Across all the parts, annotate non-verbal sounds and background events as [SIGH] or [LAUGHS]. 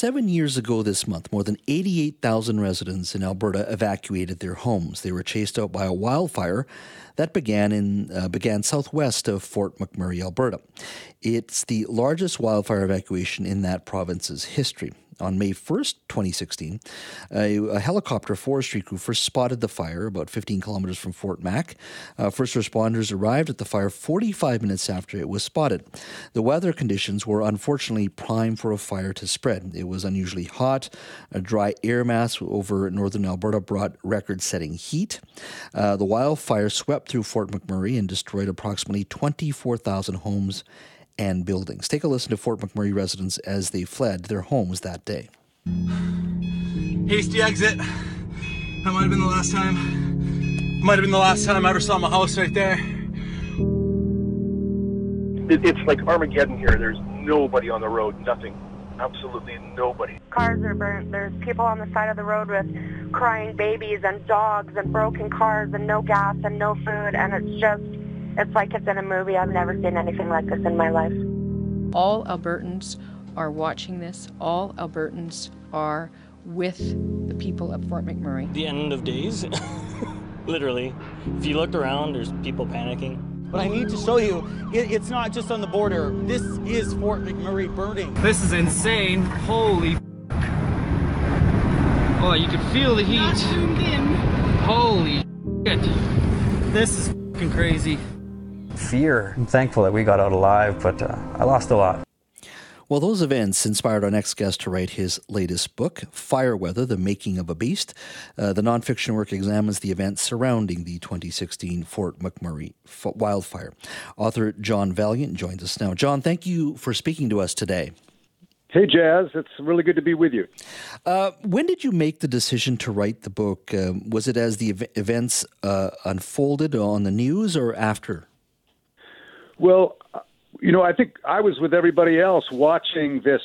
seven years ago this month, more than 88,000 residents in Alberta evacuated their homes. They were chased out by a wildfire that began in uh, began southwest of Fort McMurray, Alberta. It's the largest wildfire evacuation in that province's history on May 1st, 2016, a, a, helicopter forestry crew first spotted the fire about 15 kilometers from Fort Mac. Uh, first responders arrived at the fire 45 minutes after it was spotted. The weather conditions were unfortunately prime for a fire to spread. It was unusually hot. A dry air mass over northern Alberta brought record setting heat. Uh, the wildfire swept through Fort McMurray and destroyed approximately 24,000 homes and buildings. Take a listen to Fort McMurray residents as they fled their homes that day. Hasty exit. That might have been the last time. Might have been the last time I ever saw my house right there. It's like Armageddon here. There's nobody on the road. Nothing. Absolutely nobody. Cars are burnt. There's people on the side of the road with crying babies and dogs and broken cars and no gas and no food. And it's just it's like it's in a movie. I've never seen anything like this in my life. All Albertans are watching this. All Albertans are with the people of Fort McMurray. The end of days, [LAUGHS] literally. If you look around, there's people panicking. But I need to show you, it, it's not just on the border. This is Fort McMurray burning. This is insane. Holy. Oh, you can feel the heat. Holy shit. This is crazy fear. I'm thankful that we got out alive, but uh, I lost a lot. Well, those events inspired our next guest to write his latest book, Fire Weather The Making of a Beast. Uh, the nonfiction work examines the events surrounding the 2016 Fort McMurray wildfire. Author John Vaillant joins us now. John, thank you for speaking to us today. Hey, Jas. It's really good to be with you. Uh, when did you make the decision to write the book? Um, was it as the ev- events uh, unfolded on the news or after? Well, you know, I think I was with everybody else watching this,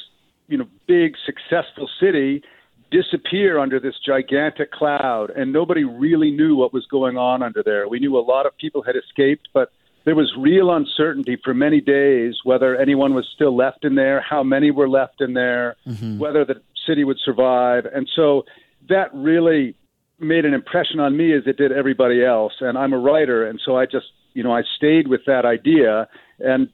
you know, big successful city disappear under this gigantic cloud, and nobody really knew what was going on under there. We knew a lot of people had escaped, but there was real uncertainty for many days whether anyone was still left in there, how many were left in there, mm-hmm. whether the city would survive. And so that really made an impression on me as it did everybody else. And I'm a writer, and so I just you know, I stayed with that idea. And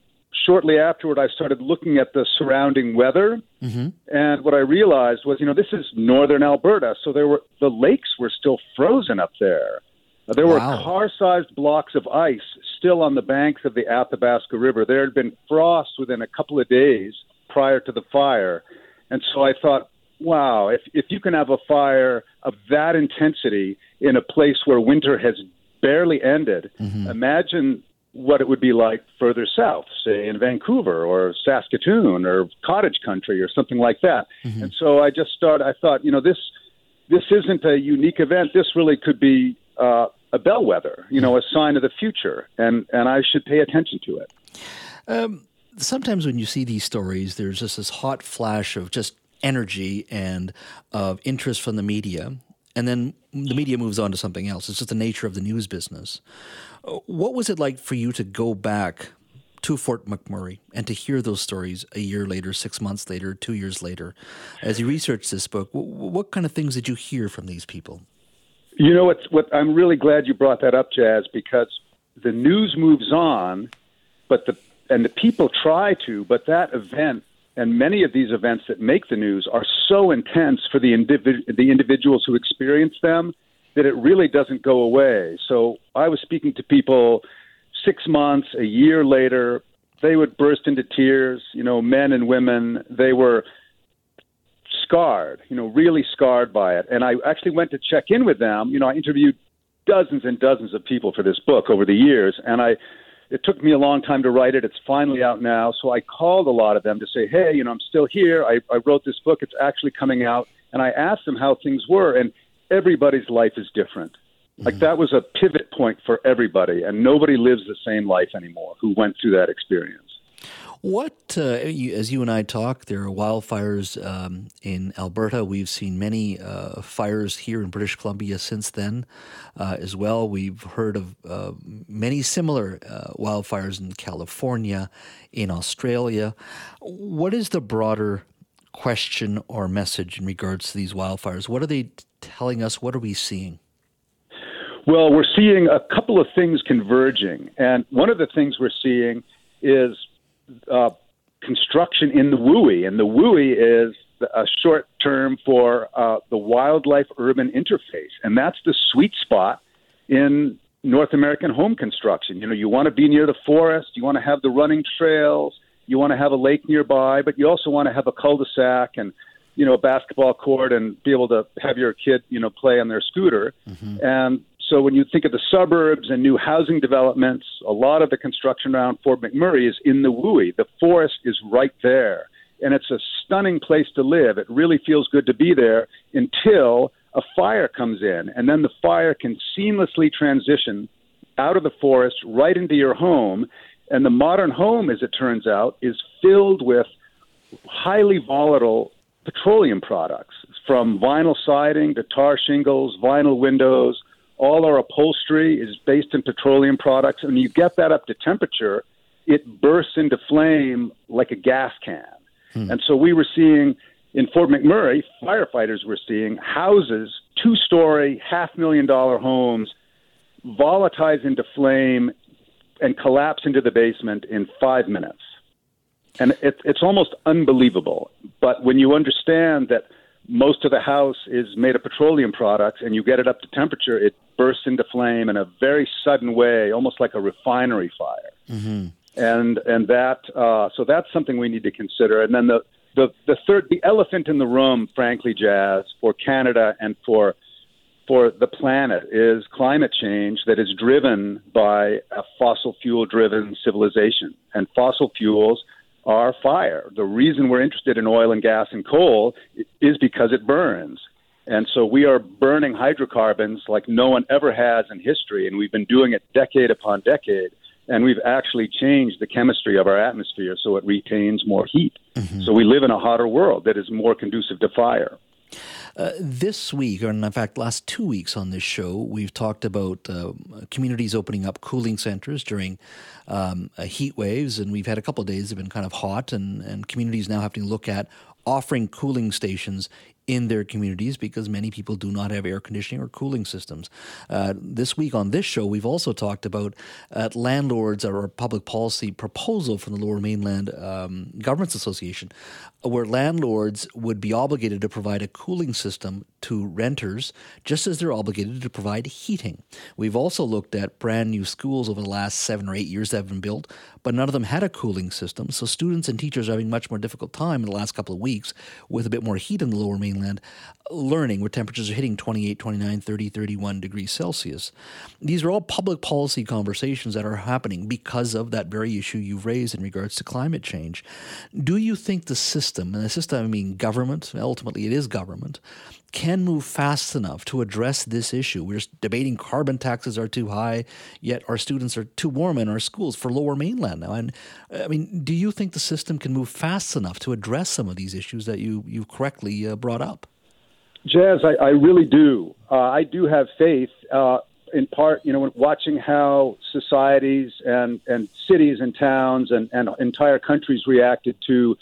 shortly afterward, I started looking at the surrounding weather. Mm-hmm. And what I realized was, you know, this is northern Alberta, so there were the lakes were still frozen up there. There were wow. car-sized blocks of ice still on the banks of the Athabasca River. There had been frost within a couple of days prior to the fire, and so I thought, wow, if if you can have a fire of that intensity in a place where winter has barely ended. Mm-hmm. Imagine what it would be like further south, say in Vancouver or Saskatoon or cottage country or something like that. Mm-hmm. And so I just started. I thought, you know, this this isn't a unique event. This really could be uh, a bellwether, you know, a sign of the future, and and I should pay attention to it. Um, sometimes when you see these stories, there's just this hot flash of just energy and of interest from the media and then the media moves on to something else. It's just the nature of the news business. Uh, what was it like for you to go back to Fort McMurray and to hear those stories a year later, six months later, two years later? As you researched this book, what kind of things did you hear from these people? You know, what I'm really glad you brought that up, Jas, because the news moves on, but the and the people try to, but that event and many of these events that make the news are so intense for the, the individuals who experience them that it really doesn't go away. So I was speaking to people six months, a year later, they would burst into tears, you know, men and women. They were scarred, you know, really scarred by it. And I actually went to check in with them. You know, I interviewed dozens and dozens of people for this book over the years, and I it took me a long time to write it. It's finally out now. So I called a lot of them to say, hey, you know, I'm still here. I, I wrote this book. It's actually coming out. And I asked them how things were. And everybody's life is different. Mm-hmm. Like that was a pivot point for everybody. And nobody lives the same life anymore who went through that experience. What, uh, as you and I talk, there are wildfires um, in Alberta. We've seen many uh, fires here in British Columbia since then uh, as well. We've heard of uh, many similar uh, wildfires in California, in Australia. What is the broader question or message in regards to these wildfires? What are they telling us? What are we seeing? Well, we're seeing a couple of things converging. And one of the things we're seeing is uh, construction in the WUI. And the WUI is a short term for uh, the wildlife urban interface. And that's the sweet spot in North American home construction. You know, you want to be near the forest, you want to have the running trails, you want to have a lake nearby, but you also want to have a cul-de-sac and you know a basketball court and be able to have your kid you know play on their scooter. Mm-hmm. And so when you think of the suburbs and new housing developments, a lot of the construction around Fort McMurray is in the WUI. The forest is right there. And it's a stunning place to live. It really feels good to be there until a fire comes in. And then the fire can seamlessly transition out of the forest right into your home. And the modern home, as it turns out, is filled with highly volatile petroleum products from vinyl siding to tar shingles, vinyl windows. All our upholstery is based in petroleum products. And you get that up to temperature, it bursts into flame like a gas can. Hmm. And so we were seeing in Fort McMurray, firefighters were seeing houses, two story, half million dollar homes, volatilize into flame and collapse into the basement in five minutes. And it, it's almost unbelievable. But when you understand that most of the house is made of petroleum products and you get it up to temperature, it bursts into flame in a very sudden way, almost like a refinery fire. Mm-hmm. And and that uh, so that's something we need to consider. And then the the the third the elephant in the room, frankly, Jas, for Canada and for for the planet is climate change that is driven by a fossil fuel driven civilization. And fossil fuels are fire. The reason we're interested in oil and gas and coal is because it burns. And so we are burning hydrocarbons like no one ever has in history, and we've been doing it decade upon decade and we've actually changed the chemistry of our atmosphere so it retains more heat. Mm-hmm. So we live in a hotter world that is more conducive to fire. Uh, this week, or in fact, last two weeks on this show, we've talked about uh, communities opening up cooling centers during um, uh, heat waves, and we've had a couple of days that have been kind of hot, and, and communities now having to look at offering cooling stations in their communities because many people do not have air conditioning or cooling systems. Uh, this week on this show, we've also talked about uh, landlords or a public policy proposal from the Lower Mainland um, Governments Association, where landlords would be obligated to provide a cooling system to renters just as they're obligated to provide heating. We've also looked at brand new schools over the last seven or eight years that have been built, but none of them had a cooling system. So students and teachers are having much more difficult time in the last couple of weeks with a bit more heat in the Lower Mainland mainland, learning where temperatures are hitting 28, 29, 30, 31 degrees Celsius. These are all public policy conversations that are happening because of that very issue you've raised in regards to climate change. Do you think the system, and the system I mean government, ultimately it is government, can move fast enough to address this issue. We're debating carbon taxes are too high, yet our students are too warm in our schools for lower mainland now. And I mean, do you think the system can move fast enough to address some of these issues that you, you correctly uh, brought up? Jas, I, I really do. Uh, I do have faith. Uh, in part, you know, watching how societies and, and cities and towns and, and entire countries reacted to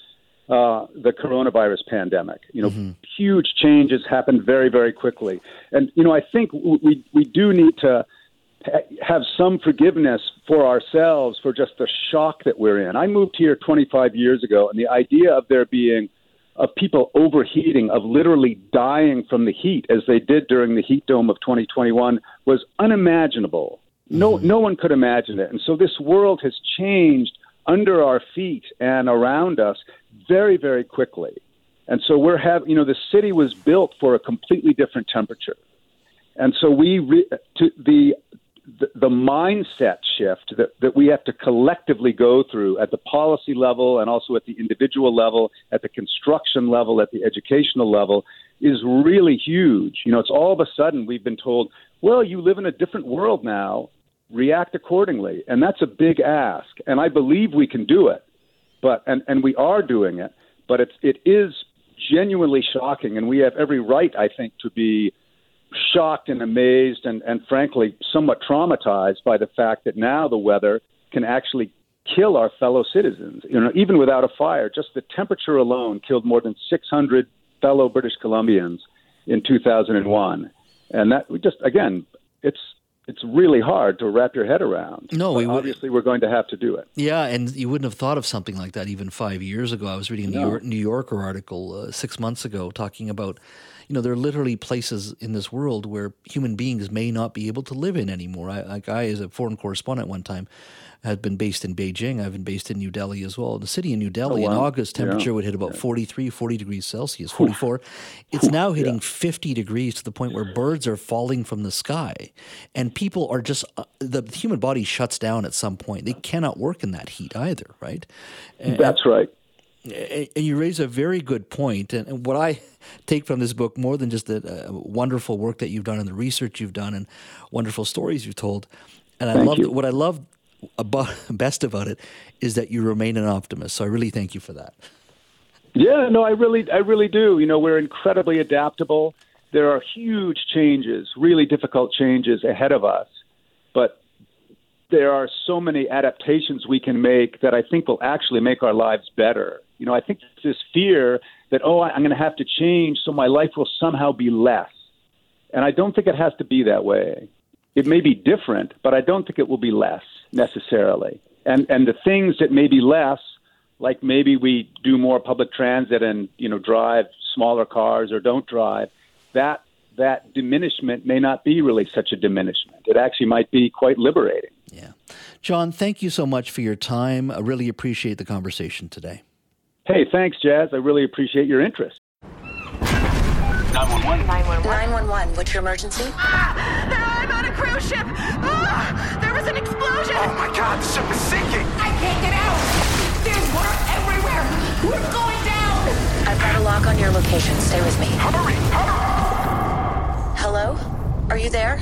uh, the coronavirus pandemic. You know, mm-hmm. huge changes happened very, very quickly, and you know, I think we we do need to have some forgiveness for ourselves for just the shock that we're in. I moved here 25 years ago, and the idea of there being of people overheating, of literally dying from the heat as they did during the heat dome of 2021 was unimaginable. No, mm-hmm. no one could imagine it. And so this world has changed under our feet and around us very, very quickly. And so we're having, you know, the city was built for a completely different temperature. And so we, re- to the the, the mindset shift that, that we have to collectively go through at the policy level and also at the individual level, at the construction level, at the educational level is really huge. You know, it's all of a sudden we've been told, well, you live in a different world now, react accordingly. And that's a big ask. And I believe we can do it. But and, and we are doing it, but it's it is genuinely shocking and we have every right, I think, to be shocked and amazed and, and frankly somewhat traumatized by the fact that now the weather can actually kill our fellow citizens. You know, even without a fire, just the temperature alone killed more than 600 fellow British Columbians in 2001. And that we just again, it's it's really hard to wrap your head around. No, we obviously we're going to have to do it. Yeah, and you wouldn't have thought of something like that even five years ago. I was reading a New, York, New Yorker article uh, six months ago talking about, you know, there are literally places in this world where human beings may not be able to live in anymore. I, like I, as a foreign correspondent one time, had been based in Beijing. I've been based in New Delhi as well. The city in New Delhi in wow. August, temperature Yeah. would hit about 43, 40 degrees Celsius, 44. It's now hitting 50 degrees to the point where birds are falling from the sky. And people are just, uh, the human body shuts down at some point. They cannot work in that heat either, right? And- That's right. And you raise a very good point. And, and what I take from this book, more than just the uh, wonderful work that you've done and the research you've done and wonderful stories you've told, and I love what I love about [LAUGHS] best about it is that you remain an optimist. So I really thank you for that. Yeah, no, I really, I really do. You know, we're incredibly adaptable. There are huge changes, really difficult changes ahead of us, but there are so many adaptations we can make that I think will actually make our lives better. You know, I think this fear that oh, I'm going to have to change, so my life will somehow be less, and I don't think it has to be that way. It may be different, but I don't think it will be less necessarily. And and the things that may be less like maybe we do more public transit and you know drive smaller cars or don't drive that that diminishment may not be really such a diminishment it actually might be quite liberating Yeah. John, thank you so much for your time. I really appreciate the conversation today. Hey thanks Jas i really appreciate your interest 911. 911. 911. what's your emergency? I'm on a cruise ship. Ah, there was an explosion. Oh my God, the ship is sinking. I can't get out. There's water everywhere. We're going down. I've got a lock on your location. Stay with me. Hurry, hurry. Hello? Are you there?